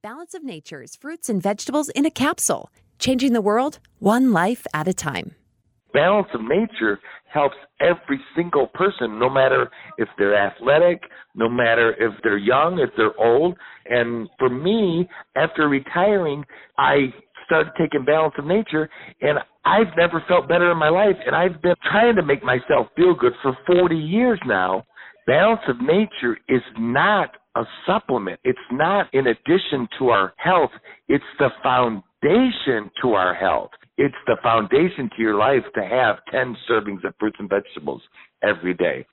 Balance of Nature's fruits and vegetables in a capsule, changing the world one life at a time. Balance of Nature helps every single person, no matter if they're athletic, no matter if they're young, if they're old. And for me, after retiring, I started taking Balance of Nature, and I've never felt better in my life. And I've been trying to make myself feel good for 40 years now. Balance of Nature is not a supplement. It's not in addition to our health. It's the foundation to our health. It's the foundation to your life to have 10 servings of fruits and vegetables every day.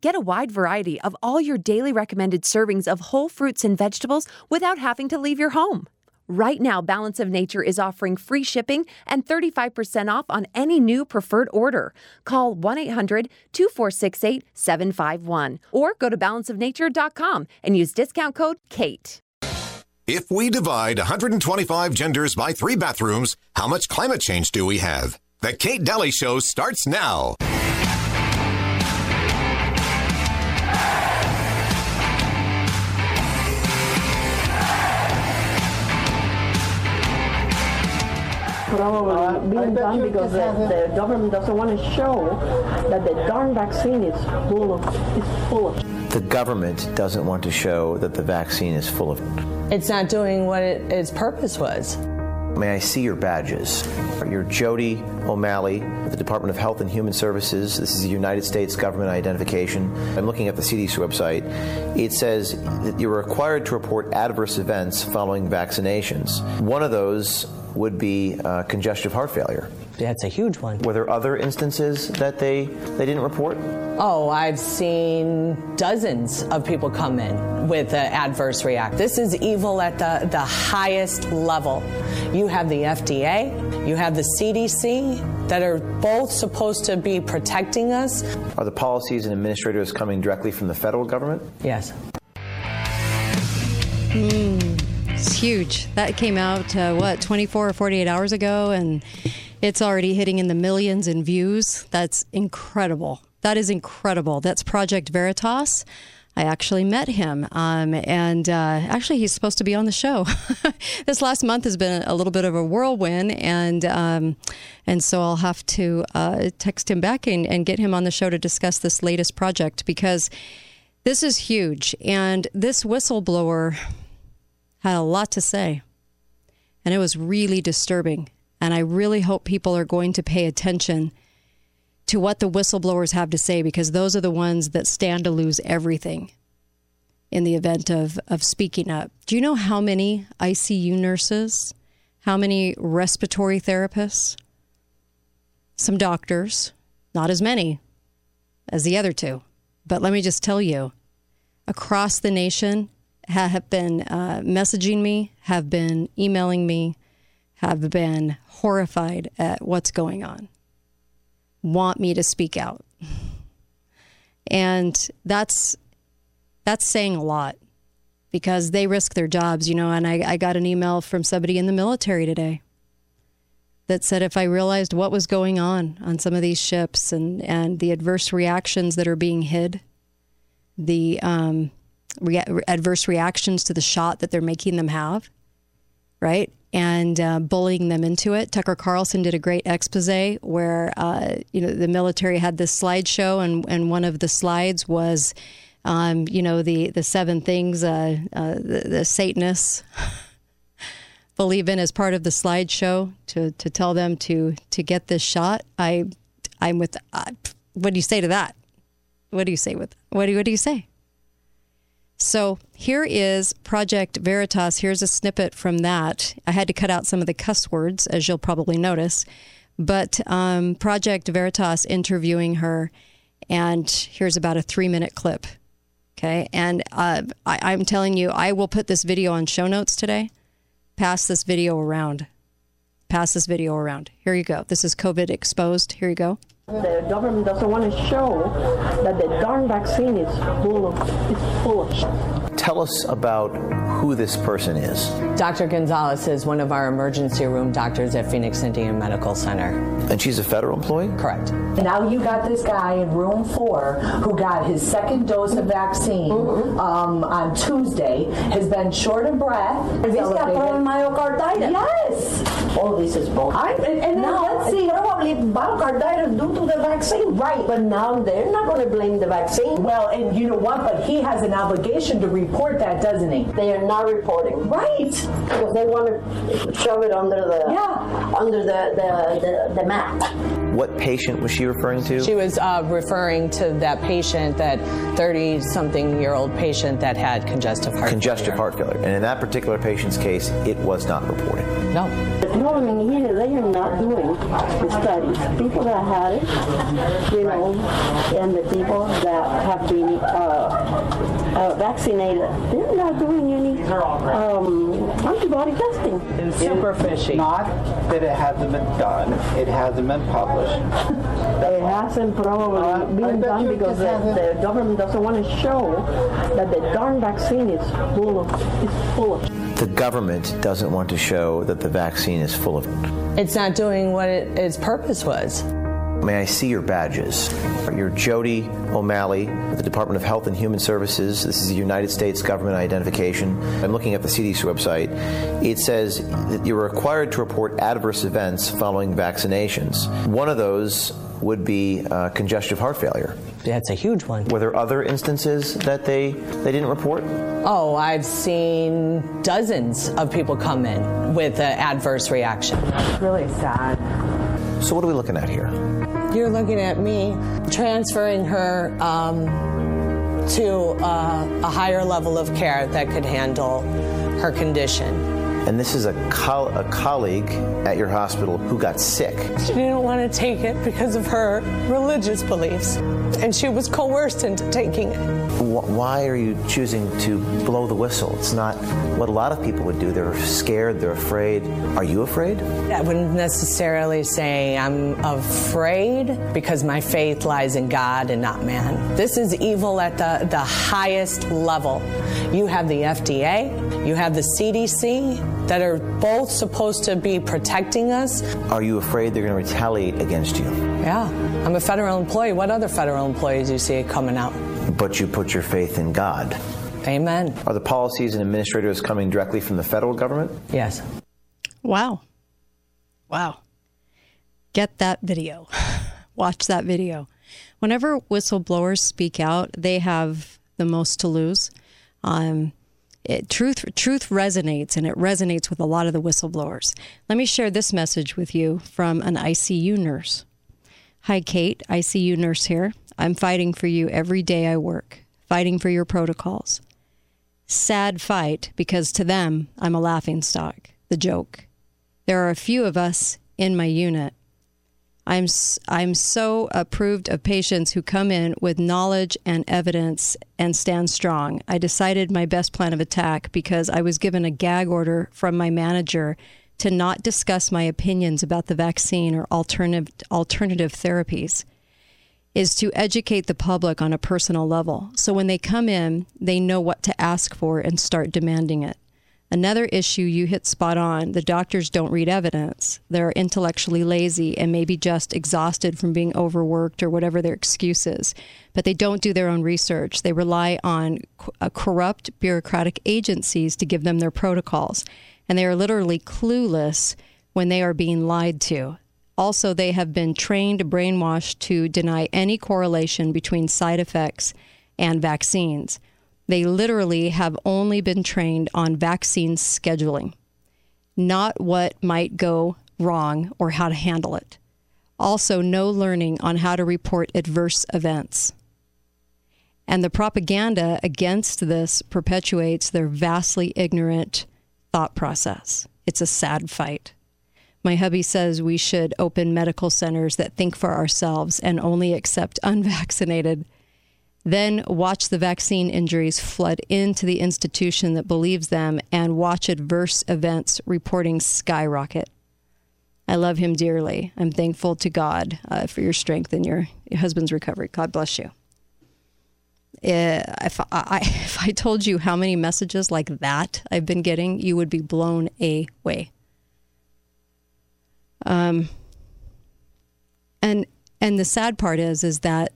Get a wide variety of all your daily recommended servings of whole fruits and vegetables without having to leave your home. Right now, Balance of Nature is offering free shipping and 35% off on any new preferred order. Call 1 800 2468 8751 or go to balanceofnature.com and use discount code KATE. If we divide 125 genders by three bathrooms, how much climate change do we have? The Kate Dalley Show starts now. Probably being done because the, the government doesn't want to show that the darn vaccine is full of is full of. The government doesn't want to show that the vaccine is full of. It's not doing what it, its purpose was. May I see your badges? You're Jodi O'Malley with the Department of Health and Human Services. This is the United States government identification. I'm looking at the CDC website. It says that you're required to report adverse events following vaccinations. One of those would be uh, congestive heart failure. That's a huge one. Were there other instances that they they didn't report? Oh, I've seen dozens of people come in with uh, adverse react. This is evil at the, the highest level. You have the FDA, you have the CDC that are both supposed to be protecting us. Are the policies and administrators coming directly from the federal government? Yes. Mm, it's huge. That came out, uh, what, 24 or 48 hours ago, and it's already hitting in the millions in views. That's incredible. That is incredible. That's Project Veritas. I actually met him, um, and uh, actually, he's supposed to be on the show. this last month has been a little bit of a whirlwind, and um, and so I'll have to uh, text him back and, and get him on the show to discuss this latest project because this is huge, and this whistleblower had a lot to say, and it was really disturbing. And I really hope people are going to pay attention to what the whistleblowers have to say because those are the ones that stand to lose everything in the event of, of speaking up. Do you know how many ICU nurses, how many respiratory therapists, some doctors, not as many as the other two, but let me just tell you across the nation have been uh, messaging me, have been emailing me, have been horrified at what's going on, want me to speak out. And that's that's saying a lot because they risk their jobs, you know. And I, I got an email from somebody in the military today that said if I realized what was going on on some of these ships and, and the adverse reactions that are being hid, the um, rea- adverse reactions to the shot that they're making them have, right? And uh, bullying them into it. Tucker Carlson did a great expose where uh, you know the military had this slideshow, and and one of the slides was, um, you know, the the seven things uh, uh the, the Satanists believe in as part of the slideshow to to tell them to to get this shot. I I'm with. Uh, what do you say to that? What do you say with? What do what do you say? So here is Project Veritas. Here's a snippet from that. I had to cut out some of the cuss words, as you'll probably notice. But um, Project Veritas interviewing her, and here's about a three minute clip. Okay. And uh, I, I'm telling you, I will put this video on show notes today. Pass this video around. Pass this video around. Here you go. This is COVID exposed. Here you go. The government doesn't want to show that the darn vaccine is full of is full of. Tell us about who this person is. Dr. Gonzalez is one of our emergency room doctors at Phoenix Indian Medical Center. And she's a federal employee? Correct. Now you got this guy in room four who got his second dose of vaccine um, on Tuesday, has been short of breath. He's got elevated. myocarditis. Yes. All this is bull. I, and, and now, now let's see. probably myocarditis due to the vaccine. Right. But now they're not going to blame the vaccine. Well, and you know what? But he has an obligation to report that, doesn't he? They are not reporting. Right. Because they want to shove it under the Yeah. under the the, the, the mat. What patient was she referring to? She was uh, referring to that patient, that 30 something year old patient that had congestive heart Congestive failure. heart failure. And in that particular patient's case, it was not reported. No. The problem in here, they are not doing the studies. People that had it, you know, and the people that have been uh, uh, vaccinated, they're not doing any um, antibody testing. It's Super fishy. Not that it hasn't been done, it hasn't been published. It hasn't probably Uh, been bet done because the, the government doesn't want to show that the darn vaccine is full of is full of. The government doesn't want to show that the vaccine is full of. It's not doing what it, its purpose was. May I see your badges? You're Jodi O'Malley with the Department of Health and Human Services. This is the United States government identification. I'm looking at the CDC website. It says that you're required to report adverse events following vaccinations. One of those would be uh, congestive heart failure. That's a huge one. Were there other instances that they they didn't report? Oh, I've seen dozens of people come in with an adverse reaction. Really sad. So what are we looking at here? You're looking at me transferring her um, to uh, a higher level of care that could handle her condition. And this is a, col- a colleague at your hospital who got sick. She didn't want to take it because of her religious beliefs, and she was coerced into taking it. Why are you choosing to blow the whistle? It's not what a lot of people would do. They're scared, they're afraid. Are you afraid? I wouldn't necessarily say I'm afraid because my faith lies in God and not man. This is evil at the, the highest level. You have the FDA, you have the CDC that are both supposed to be protecting us. Are you afraid they're going to retaliate against you? Yeah, I'm a federal employee. What other federal employees do you see coming out? But you put your faith in God. Amen. Are the policies and administrators coming directly from the federal government? Yes. Wow. Wow. Get that video. Watch that video. Whenever whistleblowers speak out, they have the most to lose. Um, it, truth truth resonates, and it resonates with a lot of the whistleblowers. Let me share this message with you from an ICU nurse. Hi, Kate, ICU nurse here. I'm fighting for you every day I work, fighting for your protocols. Sad fight because to them, I'm a laughing stock, the joke. There are a few of us in my unit. I'm I'm so approved of patients who come in with knowledge and evidence and stand strong. I decided my best plan of attack because I was given a gag order from my manager to not discuss my opinions about the vaccine or alternative alternative therapies is to educate the public on a personal level. So when they come in, they know what to ask for and start demanding it. Another issue you hit spot on the doctors don't read evidence. They're intellectually lazy and maybe just exhausted from being overworked or whatever their excuse is. But they don't do their own research. They rely on uh, corrupt bureaucratic agencies to give them their protocols. And they are literally clueless when they are being lied to. Also, they have been trained, brainwashed to deny any correlation between side effects and vaccines. They literally have only been trained on vaccine scheduling, not what might go wrong or how to handle it. Also, no learning on how to report adverse events. And the propaganda against this perpetuates their vastly ignorant thought process. It's a sad fight. My hubby says we should open medical centers that think for ourselves and only accept unvaccinated. Then watch the vaccine injuries flood into the institution that believes them and watch adverse events reporting skyrocket. I love him dearly. I'm thankful to God uh, for your strength and your, your husband's recovery. God bless you. eh, if I, if I told you how many messages like that I've been getting, you would be blown away. Um, and and the sad part is is that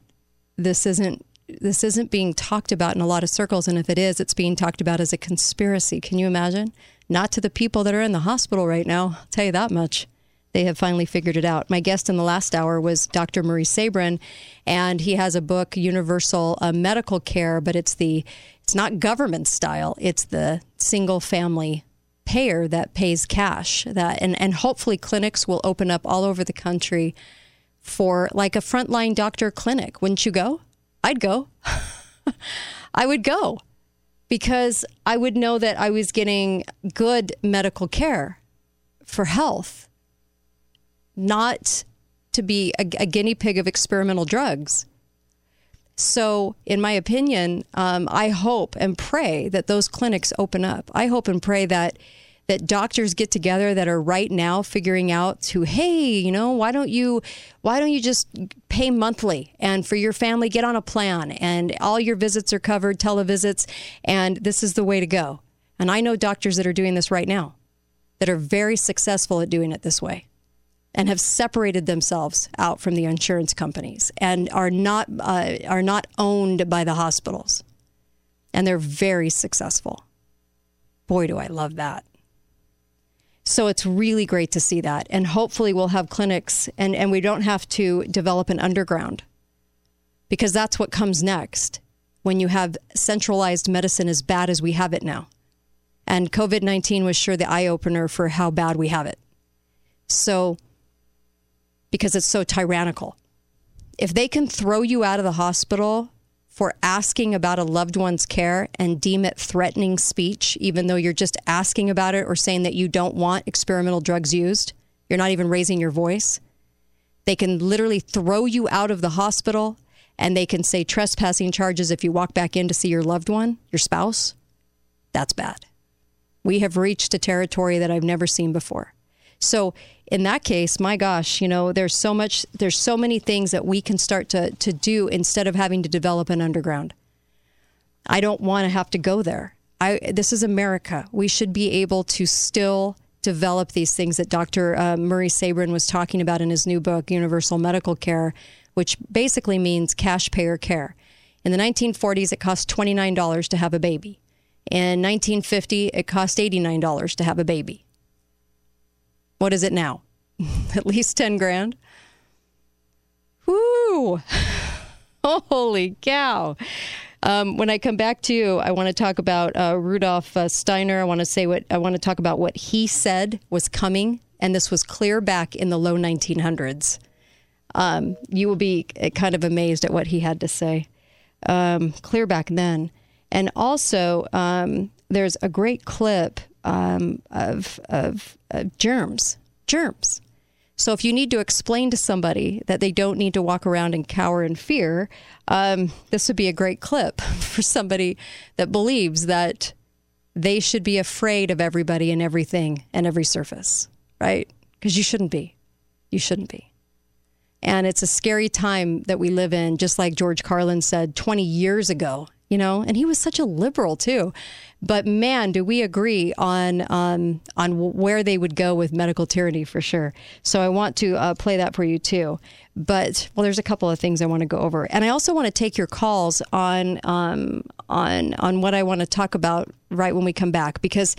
this isn't this isn't being talked about in a lot of circles, and if it is, it's being talked about as a conspiracy. Can you imagine? Not to the people that are in the hospital right now. I'll tell you that much they have finally figured it out. My guest in the last hour was Dr. Murray Sabrin, and he has a book, Universal uh, Medical Care, but it's the it's not government style. It's the single family payer that pays cash. That and and hopefully clinics will open up all over the country for like a frontline doctor clinic. Wouldn't you go? I'd go. I would go because I would know that I was getting good medical care for health not to be a, a guinea pig of experimental drugs. So, in my opinion, um, I hope and pray that those clinics open up. I hope and pray that that doctors get together that are right now figuring out to hey you know why don't you why don't you just pay monthly and for your family get on a plan and all your visits are covered televisits and this is the way to go and i know doctors that are doing this right now that are very successful at doing it this way and have separated themselves out from the insurance companies and are not uh, are not owned by the hospitals, and they're very successful. Boy, do I love that! So it's really great to see that, and hopefully we'll have clinics, and and we don't have to develop an underground, because that's what comes next when you have centralized medicine as bad as we have it now. And COVID 19 was sure the eye opener for how bad we have it. So because it's so tyrannical. If they can throw you out of the hospital for asking about a loved one's care and deem it threatening speech, even though you're just asking about it or saying that you don't want experimental drugs used, you're not even raising your voice. They can literally throw you out of the hospital and they can say trespassing charges if you walk back in to see your loved one, your spouse. That's bad. We have reached a territory that I've never seen before. So in that case, my gosh, you know, there's so much, there's so many things that we can start to, to do instead of having to develop an underground. I don't want to have to go there. I, this is America. We should be able to still develop these things that Dr. Uh, Murray Sabrin was talking about in his new book, Universal Medical Care, which basically means cash payer care. In the 1940s, it cost $29 to have a baby. In 1950, it cost $89 to have a baby. What is it now? At least 10 grand? Whoo! Holy cow. Um, when I come back to you, I want to talk about uh, Rudolf uh, Steiner. I want to say what I want to talk about what he said was coming, and this was clear back in the low 1900s. Um, you will be uh, kind of amazed at what he had to say, um, clear back then. And also, um, there's a great clip um, of, of, germs, germs. So if you need to explain to somebody that they don't need to walk around and cower in fear, um, this would be a great clip for somebody that believes that they should be afraid of everybody and everything and every surface, right? Because you shouldn't be. You shouldn't be. And it's a scary time that we live in, just like George Carlin said 20 years ago, you know, and he was such a liberal too. But man, do we agree on um, on where they would go with medical tyranny for sure. So I want to uh, play that for you too. But well, there's a couple of things I want to go over, and I also want to take your calls on um, on on what I want to talk about right when we come back because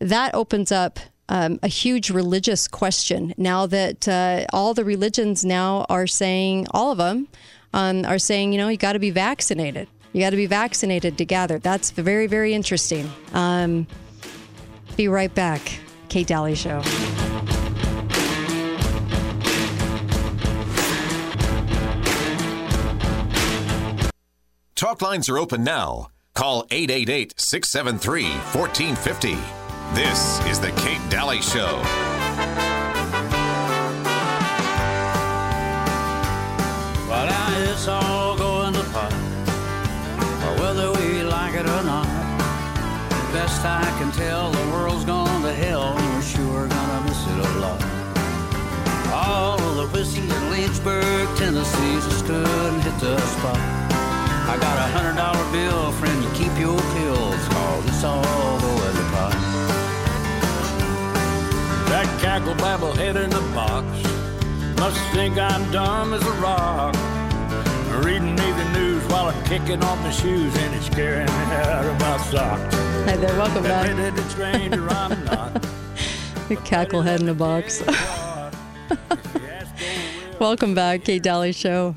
that opens up um, a huge religious question now that uh, all the religions now are saying, all of them um, are saying, you know, you got to be vaccinated. You got to be vaccinated to gather. That's very, very interesting. Um, be right back. Kate Dalley Show. Talk lines are open now. Call 888 673 1450. This is The Kate Dalley Show. Well, now it's all All of the whiskey in Lynchburg, Tennessee, just couldn't hit the spot. I got a hundred dollar bill, friend, you keep your pills, cause it's all go in the pot. That cackle babble head in the box must think I'm dumb as a rock. Reading me the news while I'm kicking off my shoes and it's scaring me out of my socks. Hi there, welcome back. Admitted it's stranger, I'm not. The cackle head in a box. welcome back, Kate Dalley Show.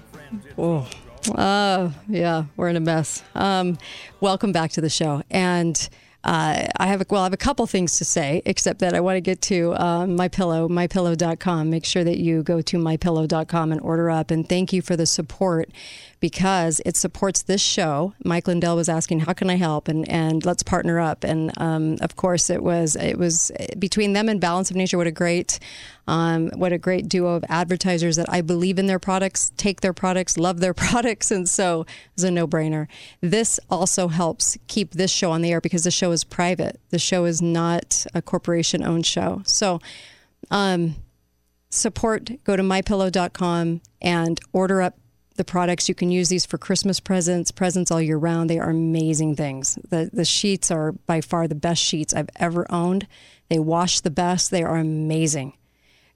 Oh, uh, yeah, we're in a mess. Um, welcome back to the show. And uh, I have a, well, I have a couple things to say, except that I want to get to uh, my pillow, mypillow.com. Make sure that you go to mypillow.com and order up. And thank you for the support because it supports this show. Mike Lindell was asking, "How can I help?" and and let's partner up. And um, of course, it was it was between them and Balance of Nature. What a great um, what a great duo of advertisers that I believe in their products, take their products, love their products, and so it's a no brainer. This also helps keep this show on the air because the show is private. The show is not a corporation owned show. So. Um, support go to mypillow.com and order up the products. You can use these for Christmas presents, presents all year round. They are amazing things. The the sheets are by far the best sheets I've ever owned. They wash the best. They are amazing.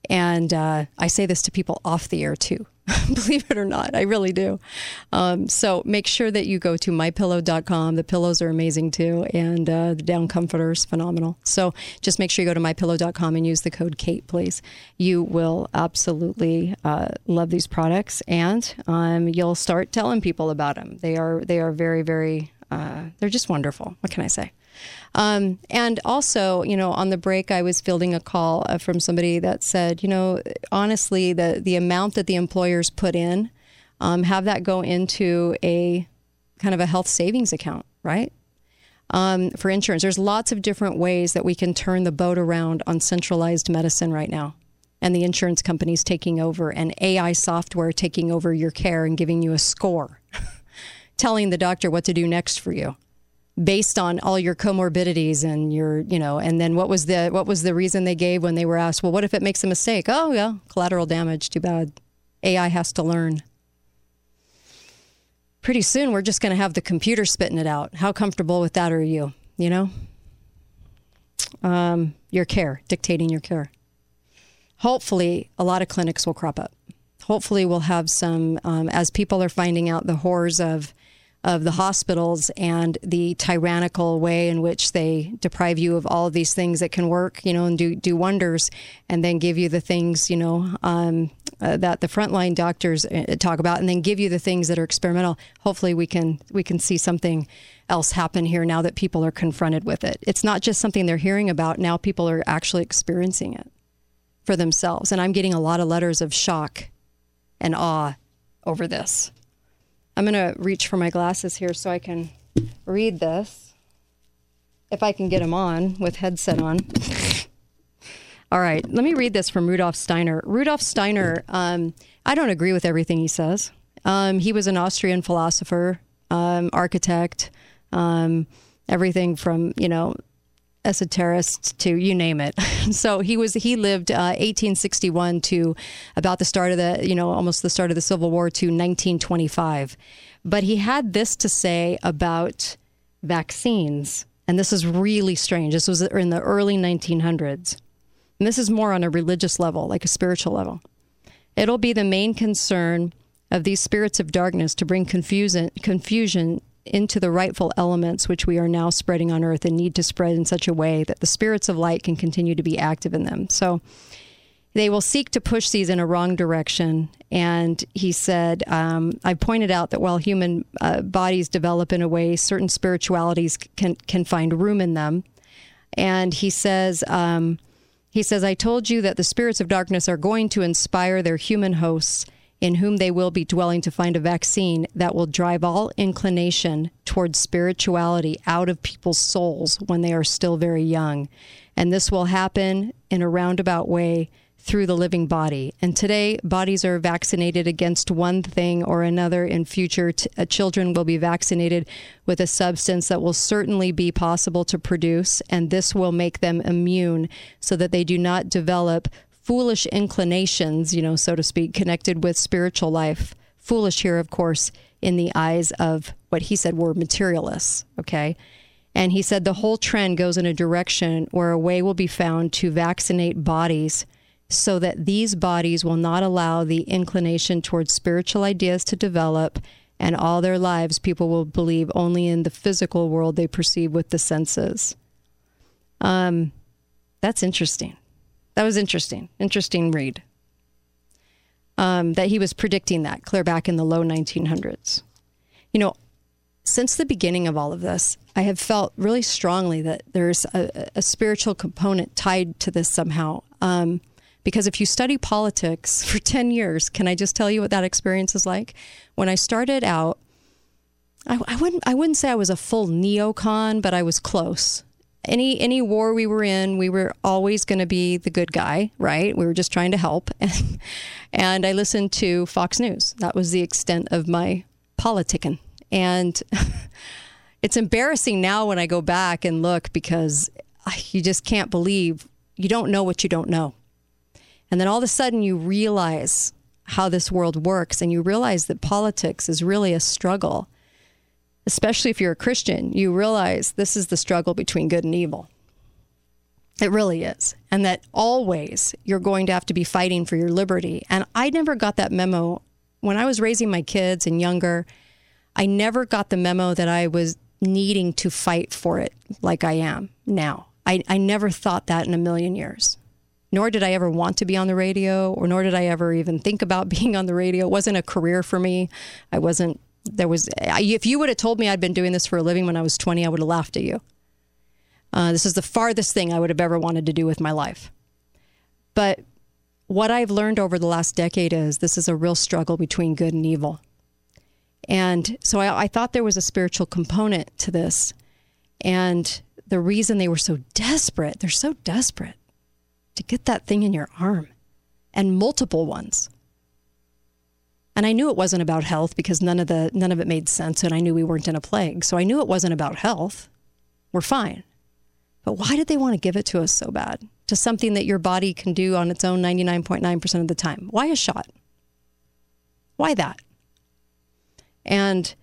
And uh, I say this to people off the air too. Believe it or not, I really do. Um, so make sure that you go to mypillow.com. The pillows are amazing too, and uh, the down comforter is phenomenal. So just make sure you go to mypillow.com and use the code Kate, please. You will absolutely uh, love these products, and um, you'll start telling people about them. They are they are very very uh, they're just wonderful. What can I say? Um, and also, you know, on the break, I was fielding a call uh, from somebody that said, you know, honestly, the the amount that the employers put in, um, have that go into a kind of a health savings account, right? Um, for insurance, there's lots of different ways that we can turn the boat around on centralized medicine right now. And the insurance companies taking over, and AI software taking over your care and giving you a score, telling the doctor what to do next for you based on all your comorbidities and your you know and then what was the what was the reason they gave when they were asked well what if it makes a mistake? Oh yeah collateral damage too bad. Ai has to learn. Pretty soon we're just going to have the computer spitting it out. How comfortable with that are you you know? Um, your care dictating your care. Hopefully a lot of clinics will crop up. Hopefully we'll have some um, as people are finding out the horrors of of the hospitals and the tyrannical way in which they deprive you of all of these things that can work, you know, and do do wonders, and then give you the things, you know, um, uh, that the frontline doctors uh, talk about, and then give you the things that are experimental. Hopefully, we can we can see something else happen here now that people are confronted with it. It's not just something they're hearing about. Now people are actually experiencing it for themselves, and I'm getting a lot of letters of shock and awe over this. I'm going to reach for my glasses here so I can read this. If I can get them on with headset on. All right, let me read this from Rudolf Steiner. Rudolf Steiner, um, I don't agree with everything he says. Um, he was an Austrian philosopher, um, architect, um, everything from, you know, esoterist to you name it. so he was he lived uh, 1861 to about the start of the you know almost the start of the Civil War to 1925. But he had this to say about vaccines, and this is really strange. This was in the early 1900s, and this is more on a religious level, like a spiritual level. It'll be the main concern of these spirits of darkness to bring confusion confusion into the rightful elements which we are now spreading on earth and need to spread in such a way that the spirits of light can continue to be active in them. So they will seek to push these in a wrong direction. And he said, um, I pointed out that while human uh, bodies develop in a way, certain spiritualities can, can find room in them. And he says, um, he says, I told you that the spirits of darkness are going to inspire their human hosts in whom they will be dwelling to find a vaccine that will drive all inclination towards spirituality out of people's souls when they are still very young. And this will happen in a roundabout way through the living body. And today, bodies are vaccinated against one thing or another. In future, t- uh, children will be vaccinated with a substance that will certainly be possible to produce, and this will make them immune so that they do not develop foolish inclinations, you know, so to speak, connected with spiritual life. Foolish here, of course, in the eyes of what he said were materialists. Okay. And he said the whole trend goes in a direction where a way will be found to vaccinate bodies so that these bodies will not allow the inclination towards spiritual ideas to develop. And all their lives, people will believe only in the physical world they perceive with the senses. Um, that's interesting. That was interesting. Interesting read. Um, that he was predicting that clear back in the low 1900s. You know, since the beginning of all of this, I have felt really strongly that there's a, a spiritual component tied to this somehow. Um, because if you study politics for 10 years, can I just tell you what that experience is like? When I started out, I, I wouldn't I wouldn't say I was a full neocon, but I was close. Any any war we were in, we were always going to be the good guy, right? We were just trying to help. and I listened to Fox News. That was the extent of my politicking. And it's embarrassing now when I go back and look because ah, you just can't believe you don't know what you don't know. And then all of a sudden you realize how this world works and you realize that politics is really a struggle. Especially if you're a Christian, you realize this is the struggle between good and evil. It really is. And that always you're going to have to be fighting for your liberty. And I never got that memo when I was raising my kids and younger. I never got the memo that I was needing to fight for it like I am now. I, I never thought that in a million years. Nor did I ever want to be on the radio, or nor did I ever even think about being on the radio. It wasn't a career for me. I wasn't, there was, if you would have told me I'd been doing this for a living when I was 20, I would have laughed at you. Uh, this is the farthest thing I would have ever wanted to do with my life. But what I've learned over the last decade is this is a real struggle between good and evil. And so I, I thought there was a spiritual component to this. And the reason they were so desperate, they're so desperate to get that thing in your arm and multiple ones. And I knew it wasn't about health because none of the none of it made sense and I knew we weren't in a plague. So I knew it wasn't about health. We're fine. But why did they want to give it to us so bad? To something that your body can do on its own 99.9% of the time. Why a shot? Why that? And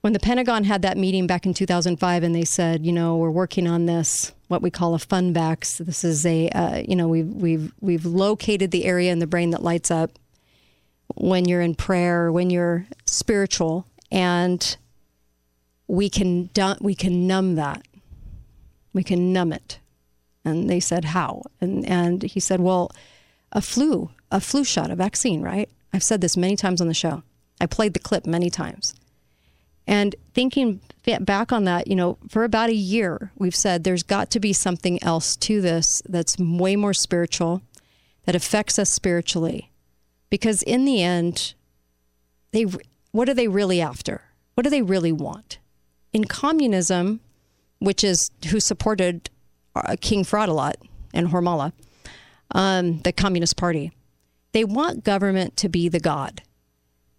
when the Pentagon had that meeting back in 2005 and they said, you know, we're working on this, what we call a funvax. This is a, uh, you know, we've, we've, we've located the area in the brain that lights up when you're in prayer, when you're spiritual, and we can, we can numb that. We can numb it. And they said, how? And, and he said, well, a flu, a flu shot, a vaccine, right? I've said this many times on the show. I played the clip many times. And thinking back on that, you know, for about a year, we've said there's got to be something else to this that's way more spiritual, that affects us spiritually. Because in the end, they what are they really after? What do they really want? In communism, which is who supported uh, King Fraud and Hormala, um, the Communist Party, they want government to be the god.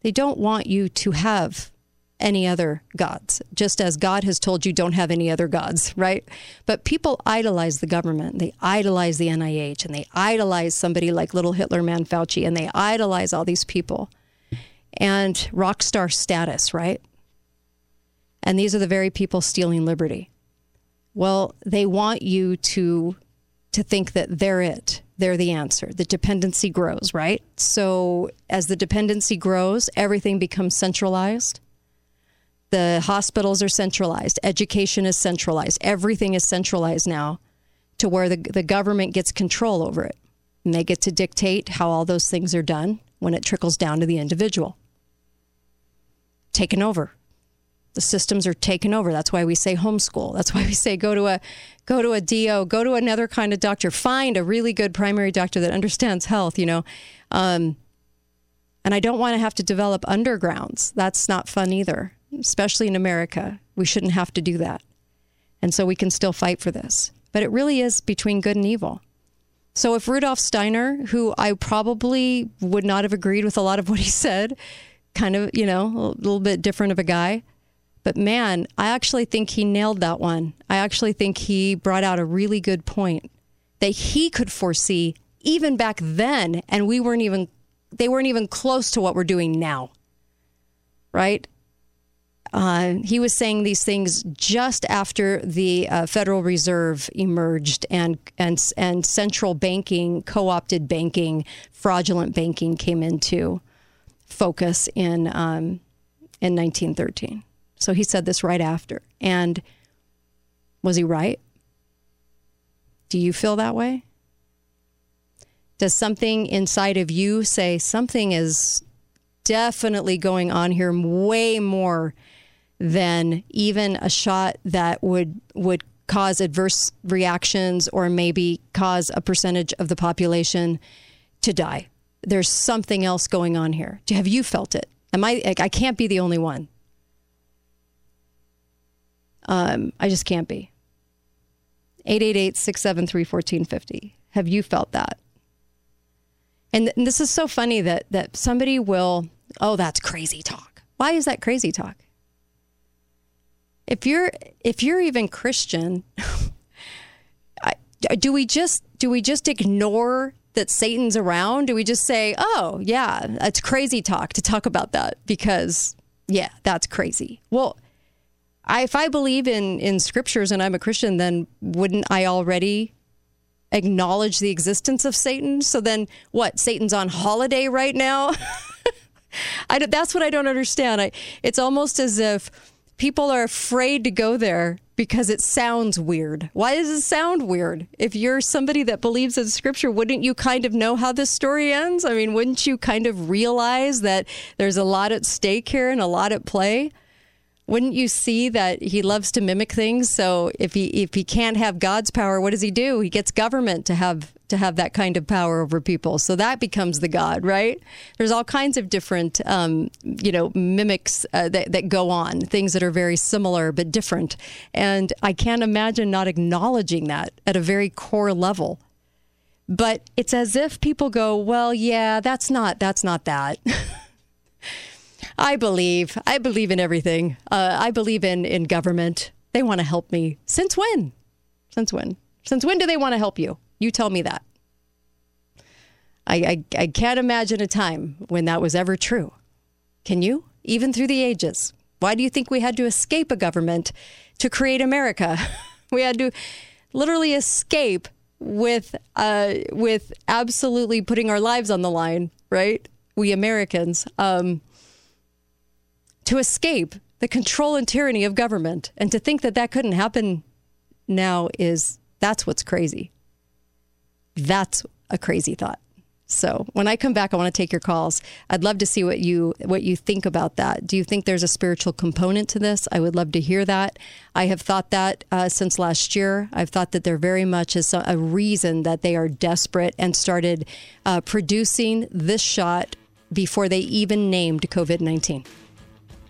They don't want you to have any other gods, just as God has told you don't have any other gods, right? But people idolize the government. They idolize the NIH and they idolize somebody like little Hitler man Fauci and they idolize all these people and rock star status, right? And these are the very people stealing liberty. Well, they want you to to think that they're it they're the answer. The dependency grows, right? So as the dependency grows, everything becomes centralized. The hospitals are centralized, education is centralized, everything is centralized now to where the, the government gets control over it. And they get to dictate how all those things are done when it trickles down to the individual. Taken over the systems are taken over. That's why we say homeschool. That's why we say go to a go to a DO, go to another kind of doctor, find a really good primary doctor that understands health. You know, um, and I don't want to have to develop undergrounds. That's not fun either, especially in America. We shouldn't have to do that, and so we can still fight for this. But it really is between good and evil. So if Rudolf Steiner, who I probably would not have agreed with a lot of what he said, kind of, you know, a little bit different of a guy, but man, I actually think he nailed that one. I actually think he brought out a really good point that he could foresee even back then, and we weren't even, they weren't even close to what we're doing now. Right? Uh, he was saying these things just after the uh, Federal Reserve emerged and and and central banking, co-opted banking, fraudulent banking came into focus in um, in 1913. So he said this right after. And was he right? Do you feel that way? Does something inside of you say something is definitely going on here way more than even a shot that would would cause adverse reactions or maybe cause a percentage of the population to die? There's something else going on here. Have you felt it? Am I I can't be the only one. Um, I just can't be. 888 673 1450. Have you felt that? And, and this is so funny that, that somebody will, oh, that's crazy talk. Why is that crazy talk? If you're if you're even Christian, do we just do we just ignore that Satan's around? Do we just say, "Oh, yeah, it's crazy talk to talk about that because yeah, that's crazy." Well, I, if I believe in in scriptures and I'm a Christian, then wouldn't I already acknowledge the existence of Satan? So then, what? Satan's on holiday right now. I, that's what I don't understand. I, it's almost as if people are afraid to go there because it sounds weird. Why does it sound weird? If you're somebody that believes in scripture, wouldn't you kind of know how this story ends? I mean, wouldn't you kind of realize that there's a lot at stake here and a lot at play? Wouldn't you see that he loves to mimic things? So if he if he can't have God's power, what does he do? He gets government to have to have that kind of power over people. So that becomes the God, right? There's all kinds of different, um, you know, mimics uh, that, that go on, things that are very similar but different. And I can't imagine not acknowledging that at a very core level. But it's as if people go, well, yeah, that's not, that's not that. I believe. I believe in everything. Uh, I believe in, in government. They want to help me. Since when? Since when? Since when do they want to help you? You tell me that. I, I, I can't imagine a time when that was ever true. Can you? Even through the ages. Why do you think we had to escape a government to create America? we had to literally escape with uh, with absolutely putting our lives on the line, right? We Americans. Um, to escape the control and tyranny of government. And to think that that couldn't happen now is that's what's crazy. That's a crazy thought. So when I come back, I want to take your calls. I'd love to see what you what you think about that. Do you think there's a spiritual component to this? I would love to hear that. I have thought that uh, since last year. I've thought that there very much is a reason that they are desperate and started uh, producing this shot before they even named COVID nineteen.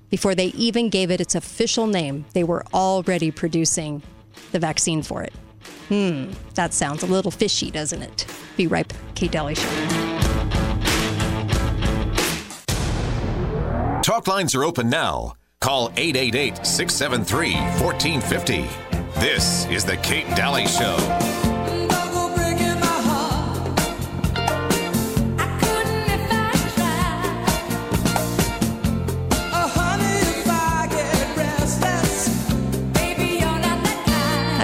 Before they even gave it its official name, they were already producing the vaccine for it. Hmm, that sounds a little fishy, doesn't it? Be ripe. Kate Dalley Show. Talk lines are open now. Call 888 673 1450. This is The Kate Dalley Show.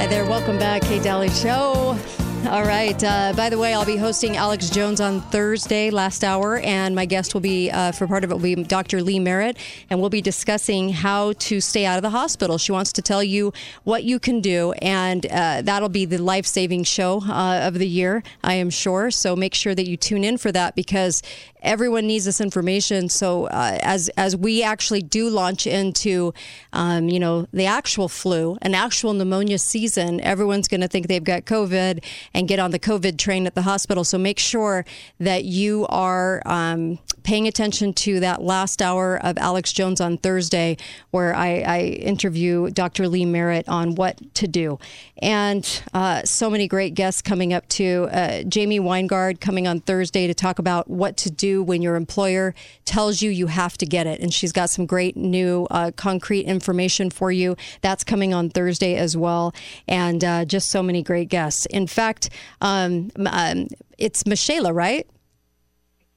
Hi there. Welcome back, Kate Dalley Show. All right. Uh, by the way, I'll be hosting Alex Jones on Thursday, last hour, and my guest will be, uh, for part of it, will be Dr. Lee Merritt, and we'll be discussing how to stay out of the hospital. She wants to tell you what you can do, and uh, that'll be the life saving show uh, of the year, I am sure. So make sure that you tune in for that because everyone needs this information. So uh, as as we actually do launch into, um, you know, the actual flu, an actual pneumonia season, everyone's going to think they've got COVID and get on the COVID train at the hospital. So make sure that you are um, paying attention to that last hour of Alex Jones on Thursday, where I, I interview Dr. Lee Merritt on what to do. And uh, so many great guests coming up too. Uh, Jamie Weingard coming on Thursday to talk about what to do when your employer tells you you have to get it. And she's got some great new uh, concrete information for you. That's coming on Thursday as well. And uh, just so many great guests. In fact, um, um, it's Michaela, right?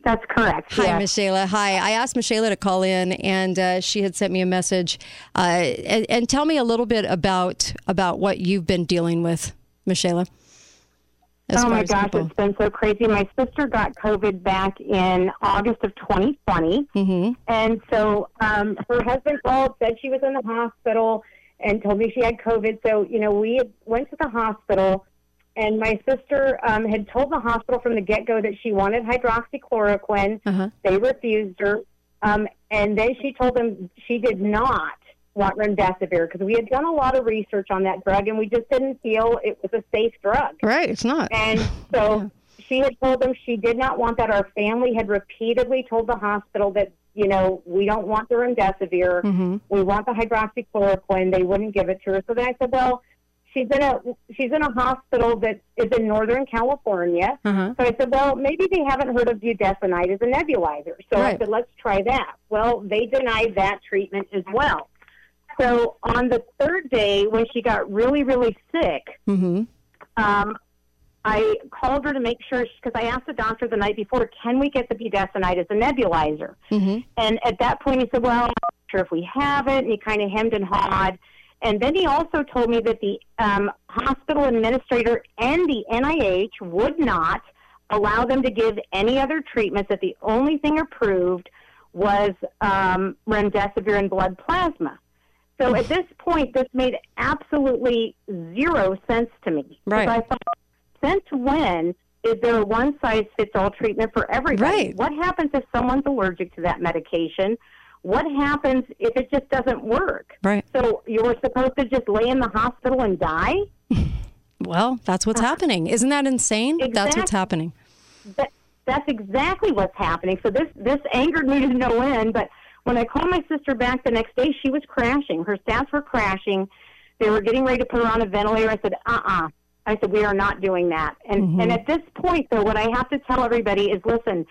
That's correct. Hi, yes. Michaela. Hi. I asked Michaela to call in, and uh, she had sent me a message. Uh, and, and tell me a little bit about about what you've been dealing with, Michaela. oh my gosh, people. it's been so crazy. My sister got COVID back in August of 2020, Mm-hmm. and so um, her husband called, said she was in the hospital, and told me she had COVID. So you know, we had, went to the hospital, and my sister um, had told the hospital from the get go that she wanted hydroxychloroquine. Uh-huh. They refused her, um, and then she told them she did not want remdesivir because we had done a lot of research on that drug, and we just didn't feel it was a safe drug. Right, it's not. And so she had told them she did not want that. Our family had repeatedly told the hospital that, you know, we don't want the remdesivir. Mhm. We want the hydroxychloroquine. They wouldn't give it to her. So then I said, well, she's in a she's in a hospital that is in Northern California. Uh-huh. So I said, well, maybe they haven't heard of budesonide as a nebulizer. So I Right. said, let's try that. Well, they denied that treatment as well. So on the third day, when she got really, really sick, Mm-hmm. um, I called her to make sure because I asked the doctor the night before, can we get the budesonide as a nebulizer? Mm-hmm. And at that point, he said, well, I'm not sure if we have it. And he kind of hemmed and hawed. And then he also told me that the um, hospital administrator and the NIH would not allow them to give any other treatments, that the only thing approved was um, remdesivir and blood plasma. So at this point, this made absolutely zero sense to me. Right. I thought, since when is there a one size fits all treatment for everybody? Right. What happens if someone's allergic to that medication? What happens if it just doesn't work? Right. So you were supposed to just lay in the hospital and die? Well, that's what's happening. Isn't that insane? That's what's happening. that, that's exactly what's happening. So this this angered me to no end. But when I called my sister back the next day, she was crashing. Her stats were crashing. They were getting ready to put her on a ventilator. I said, uh uh I said, we are not doing that. And and at this point, though, what I have to tell everybody is, listen.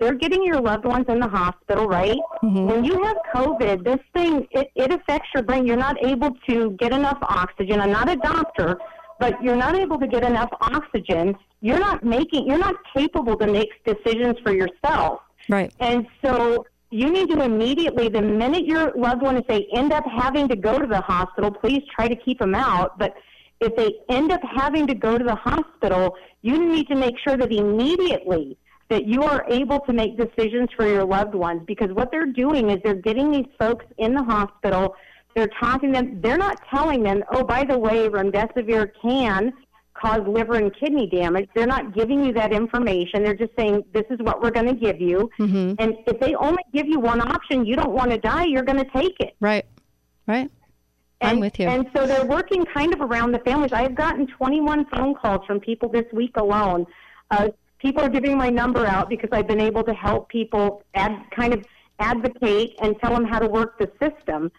They're getting your loved ones in the hospital, right? Mm-hmm. When you have COVID, this thing it, it affects your brain. You're not able to get enough oxygen. I'm not a doctor, but you're not able to get enough oxygen. You're not making. You're not capable to make decisions for yourself. Right. And so you need to immediately, the minute your loved one, if they end up having to go to the hospital, please try to keep them out. But if they end up having to go to the hospital, you need to make sure that immediately that you are able to make decisions for your loved ones because what they're doing is they're getting these folks in the hospital. They're talking them. They're not telling them, oh, by the way, remdesivir can cause liver and kidney damage. They're not giving you that information. They're just saying, this is what we're going to give you. Mm-hmm. And if they only give you one option, you don't want to die, you're going to take it. Right. Right. I'm with you. And so they're working kind of around the families. I have gotten 21 phone calls from people this week alone. Uh, people are giving my number out because I've been able to help people ad, kind of advocate and tell them how to work the system.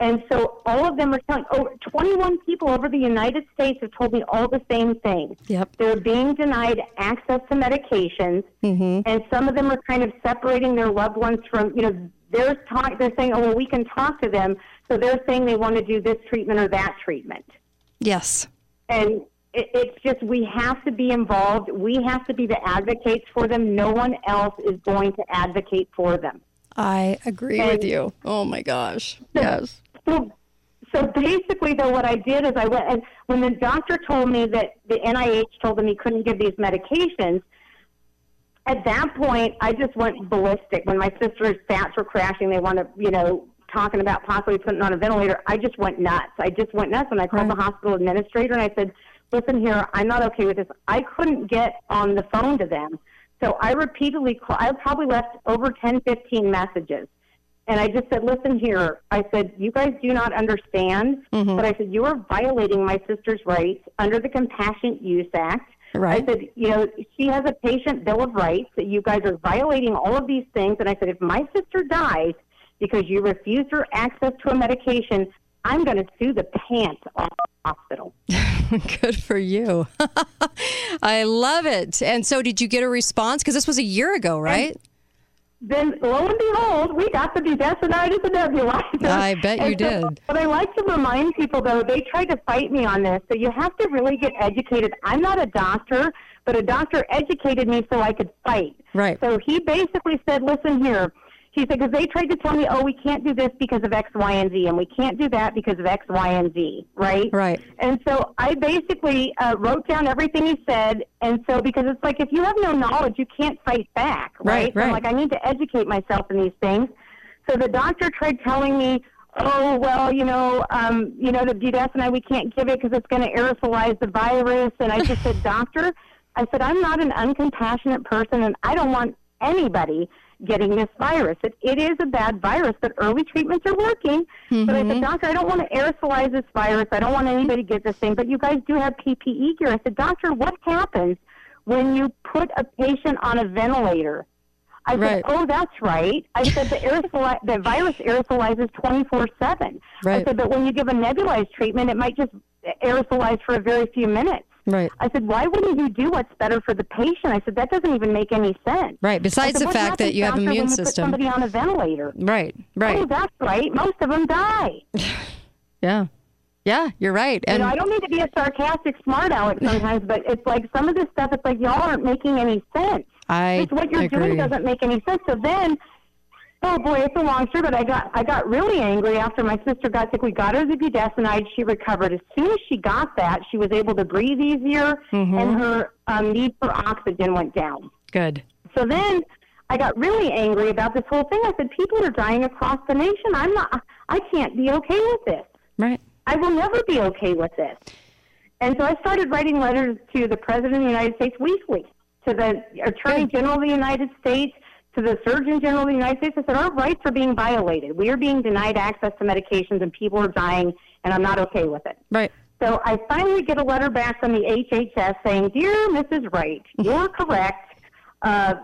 And so all of them are telling, oh, 21 people over the United States have told me all the same thing. Yep. They're being denied access to medications, Mm-hmm. and some of them are kind of separating their loved ones from, you know, they're talk, they're saying, oh, well, we can talk to them, so they're saying they want to do this treatment or that treatment, Yes. and it, it's just we have to be involved. We have to be the advocates for them. No one else is going to advocate for them. I agree And- with you. Oh my gosh. Yes. So, so basically, though, what I did is I went and when the doctor told me that the NIH told him he couldn't give these medications. At that point, I just went ballistic. When my sister's stats were crashing, they wanted, you know, talking about possibly putting on a ventilator. I just went nuts. I just went nuts, and I called Right. the hospital administrator and I said, "Listen here, I'm not okay with this. I couldn't get on the phone to them, so I repeatedly call. I probably left over 10, 15 messages." And I just said, listen here. I said, you guys do not understand. Mm-hmm. But I said, you are violating my sister's rights under the Compassionate Use Act. Right. I said, you know, she has a patient bill of rights that you guys are violating all of these things. And I said, if my sister dies because you refused her access to a medication, I'm going to sue the pants off the hospital. Good for you. I love it. And so, did you get a response? Because this was a year ago, right? then lo and behold, we got the budesonide as a nebulizer. I bet you so- did. But I like to remind people, though, they tried to fight me on this. So you have to really get educated. I'm not a doctor, but a doctor educated me so I could fight. Right. So he basically said, listen here. He said, because they tried to tell me, oh, we can't do this because of X, Y, and Z, and we can't do that because of X, Y, and Z, right? Right. And so I basically uh, wrote down everything he said. And so, because it's like if you have no knowledge, you can't fight back, Right, right? So I'm like, I need to educate myself in these things. So the doctor tried telling me, oh, well, you know, um, you know, the budesonide, we can't give it because it's going to aerosolize the virus. And I just said, doctor, I said, I'm not an uncompassionate person, and I don't want anybody getting this virus. It, it is a bad virus, but early treatments are working. But I said, mm-hmm. doctor, I don't want to aerosolize this virus. I don't want anybody to get this thing. But you guys do have PPE gear. I said, doctor, what happens when you put a patient on a ventilator? I said, Right. oh, that's right. I said the aerosoli- the virus aerosolizes 24/7. I said, but when you give a nebulized treatment, it might just aerosolize for a very few minutes. Right. I said, why wouldn't you do what's better for the patient? I said, that doesn't even make any sense. Right. Besides said, the fact that you have immune when you system. Put somebody on a ventilator. Right. Right. Oh, that's right. Most of them die. Yeah. Yeah, you're right. you And know, I don't mean to be a sarcastic smart aleck sometimes, but it's like some of this stuff. It's like y'all aren't making any sense. I Just what you're agree. doing doesn't make any sense. So then, oh boy, it's a long story. But I got I got really angry after my sister got sick. We got her the budesonide. She recovered. As soon as she got that, she was able to breathe easier, Mm-hmm. and her um, need for oxygen went down. good. So then I got really angry about this whole thing. I said, people are dying across the nation. I'm not. I can't be okay with this. Right. I will never be okay with this. And so I started writing letters to the President of the United States weekly, to the Attorney General of the United States, to the Surgeon General of the United States. I said, Our rights are being violated. We are being denied access to medications, and people are dying, and I'm not okay with it. Right. So I finally get a letter back from the HHS saying, Dear Mrs. Wright, you're correct. Uh,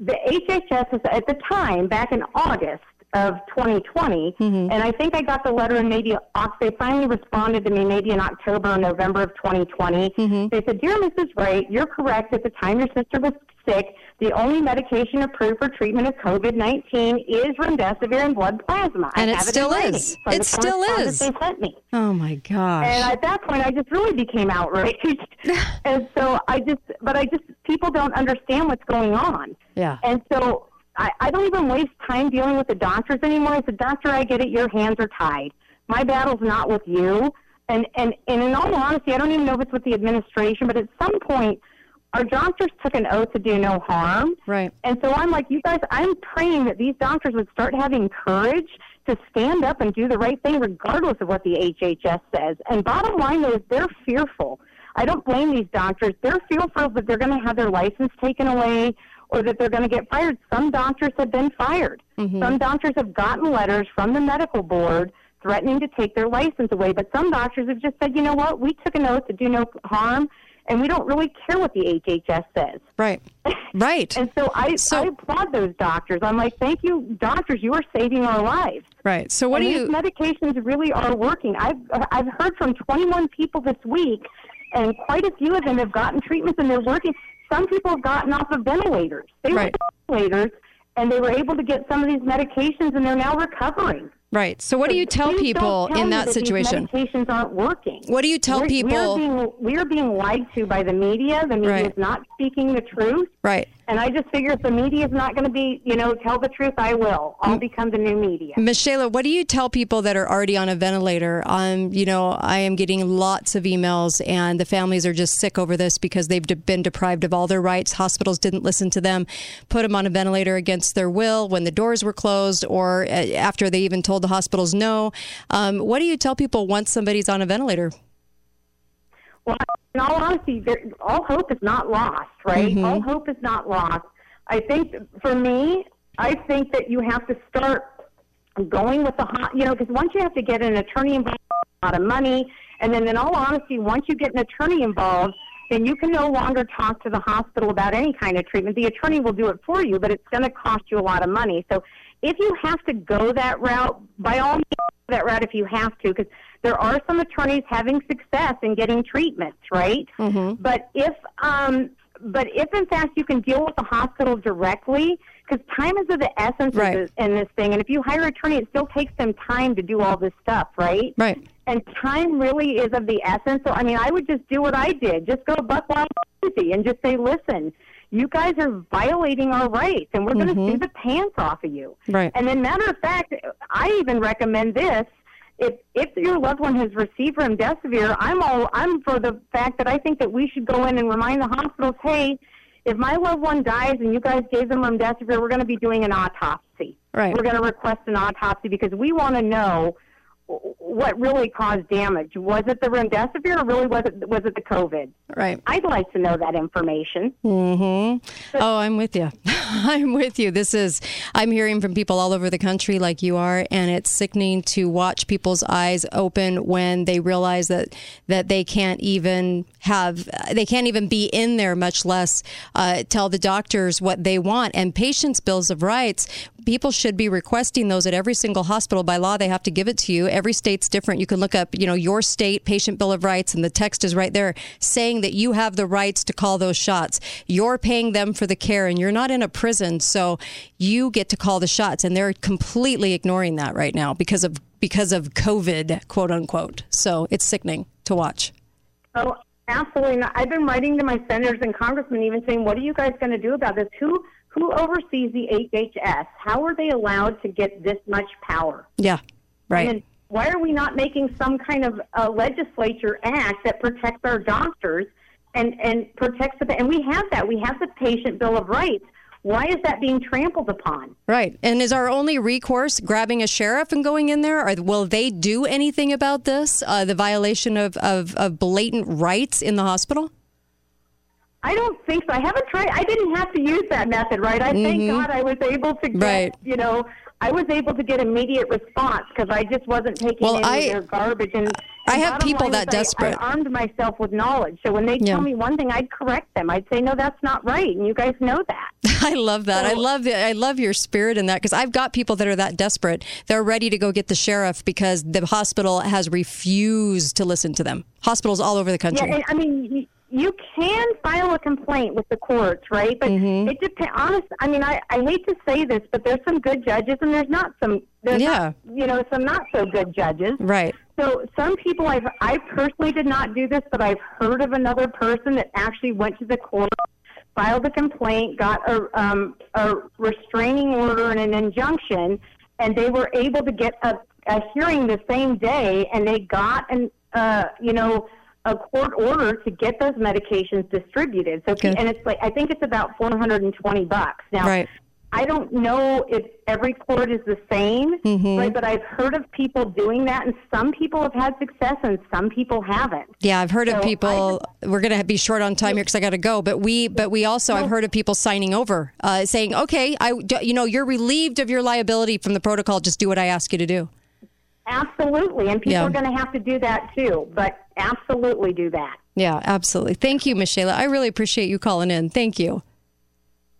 the HHS is at the time, back in August of 2020, and I think I got the letter in maybe they finally responded to me maybe in October or November of 2020. They said, "Dear Mrs. Wright, you're correct. At the time your sister was sick, the only medication approved for treatment of COVID-19 is remdesivir and blood plasma." I And it still writing is. It still is. They sent me. Oh my gosh. And at that point, I just really became outraged. and so I just, but I just, people don't understand what's going on. Yeah. And so I, I don't even waste time dealing with the doctors anymore. I said, Doctor, I get it. Your hands are tied. My battle's not with you. And, and, and in all honesty, I don't even know if it's with the administration, but at some point, our doctors took an oath to do no harm. Right. And so I'm like, you guys, I'm praying that these doctors would start having courage to stand up and do the right thing, regardless of what the HHS says. And bottom line is, they're fearful. I don't blame these doctors. They're fearful that they're going to have their license taken away or that they're going to get fired. Some doctors have been fired. Mm-hmm. Some doctors have gotten letters from the medical board threatening to take their license away. But some doctors have just said, you know what, we took an oath to do no harm, and we don't really care what the HHS says. Right. Right. And so I, So- I applaud those doctors. I'm like, thank you, doctors. You are saving our lives. right. So what and do these you medications really are working. I've I've heard from 21 people this week, and quite a few of them have gotten treatments and they're working. Some people have gotten off of ventilators. They Right. were ventilators, and they were able to get some of these medications, and they're now recovering. Right. So what do you tell people tell in that these situation? medications aren't working. What do you tell We're- people? We're being, we're being lied to by the media. The media Right. is not speaking the truth. Right. And I just figure if the media is not going to be, you know, tell the truth, I will. I'll become the new media. Michaela, what do you tell people that are already on a ventilator? Um, you know, I am getting lots of emails, and the families are just sick over this because they've been deprived of all their rights. Hospitals didn't listen to them, put them on a ventilator against their will when the doors were closed, or uh, after they even told the hospitals no. Um, what do you tell people once somebody's on a ventilator? Well, in all honesty, there, all hope is not lost, right? Mm-hmm. All hope is not lost. I think for me, I think that you have to start going with the hot, you know, because once you have to get an attorney involved, a lot of money, and then in all honesty, once you get an attorney involved, then you can no longer talk to the hospital about any kind of treatment. The attorney will do it for you, but it's going to cost you a lot of money. So if you have to go that route, by all means, go that route if you have to, because there are some attorneys having success in getting treatments, right? But if um, but if in fact you can deal with the hospital directly, because time is of the essence Right. in, this, in this thing, and if you hire an attorney, it still takes them time to do all this stuff, right? Right. And time really is of the essence. So I mean, I would just do what I did, just go buck wild and just say, listen, you guys are violating our rights, and we're going to sue the pants off of you. Right. And then, matter of fact, I even recommend this. If if your loved one has received remdesivir, I'm all I'm for the fact that I think that we should go in and remind the hospitals, hey, if my loved one dies and you guys gave them remdesivir, we're going to be doing an autopsy. Right. We're going to request an autopsy because we want to know what really caused damage. Was it the remdesivir or really was it was it the COVID? Right. I'd like to know that information. hmm Oh, I'm with you. I'm with you. This is, I'm hearing from people all over the country like you are, and it's sickening to watch people's eyes open when they realize that, that they can't even have, they can't even be in there, much less uh, tell the doctors what they want. And patients' bills of rights, people should be requesting those at every single hospital. By law, they have to give it to you. Every state's different. You can look up, you know, your state patient bill of rights, and the text is right there saying that you have the rights to call those shots. You're paying them for the care, and you're not in a prison, so you get to call the shots. And they're completely ignoring that right now because of because of COVID, quote unquote. So it's sickening to watch. Oh, absolutely not. I've been writing to my senators and congressmen, even saying, "What are you guys going to do about this? Who who oversees the HHS? How are they allowed to get this much power? Yeah, right. And why are we not making some kind of uh, legislature act that protects our doctors and and protects the and we have that. We have the patient bill of rights. Why is that being trampled upon? Right. And is our only recourse grabbing a sheriff and going in there? Or will they do anything about this? Uh, the violation of, of, of blatant rights in the hospital? I don't think so. I haven't tried. I didn't have to use that method, right? I thank Mhm. God I was able to get, Right. you know, I was able to get immediate response because I just wasn't taking Well, any I- of their garbage. And I have people that is I- desperate. I, armed myself with knowledge. So when they Yeah. tell me one thing, I'd correct them. I'd say, no, that's not right, and you guys know that. I love that. I love the, I love your spirit in that because I've got people that are that desperate. They're ready to go get the sheriff because the hospital has refused to listen to them. Hospitals all over the country. Yeah, and, I mean, you, can file a complaint with the courts, right? But Mm-hmm. it depends. Honest, I mean, I, I hate to say this, but there's some good judges, and there's not some. There's Yeah. Not, you know, some not so good judges. Right. So some people, I've I personally did not do this, but I've heard of another person that actually went to the court, filed a complaint, got a um, a restraining order and an injunction, and they were able to get a, a hearing the same day, and they got an uh, you know a court order to get those medications distributed. So Good. and it's like I think it's about four hundred and twenty bucks now. Right. I don't know if every court is the same, Mhm. right? But I've heard of people doing that, and some people have had success, and some people haven't. Yeah, I've heard of So people. we're going to be short on time here because I got to go. But we, but we also, I've heard of people signing over, uh, saying, "Okay, I, you know, you're relieved of your liability from the protocol. Just do what I ask you to do." Absolutely, and people Yeah. are going to have to do that too. But absolutely do that. Yeah, absolutely. Thank you, Michelle. I really appreciate you calling in. Thank you.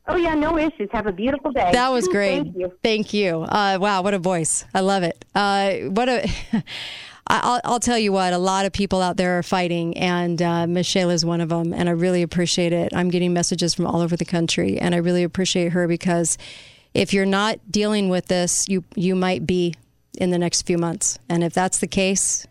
Oh yeah, no issues. Have a beautiful day. That was great. Thank you. Thank you. Uh, wow, what a voice. I love it. Uh, what a. I'll, I'll tell you what, a lot of people out there are fighting, and uh, Michelle is one of them, and I really appreciate it. I'm getting messages from all over the country, and I really appreciate her because if you're not dealing with this, you you might be in the next few months, and if that's the case,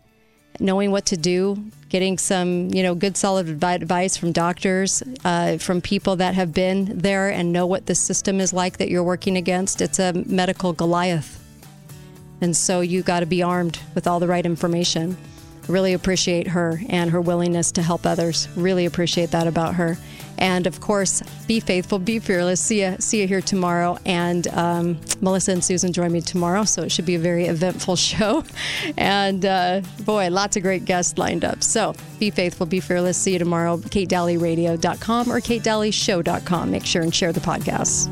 knowing what to do, getting some, you know, good solid advice from doctors, uh, from people that have been there and know what the system is like that you're working against. It's a medical Goliath. And so you got to be armed with all the right information. Really appreciate her and her willingness to help others. Really appreciate that about her. And of course, be faithful, be fearless. See you, see you here tomorrow. And um, Melissa and Susan join me tomorrow, so it should be a very eventful show. And uh, boy, lots of great guests lined up. So be faithful, be fearless. See you tomorrow. KateDalleyRadio.com or KateDalleyShow.com. Make sure and share the podcast.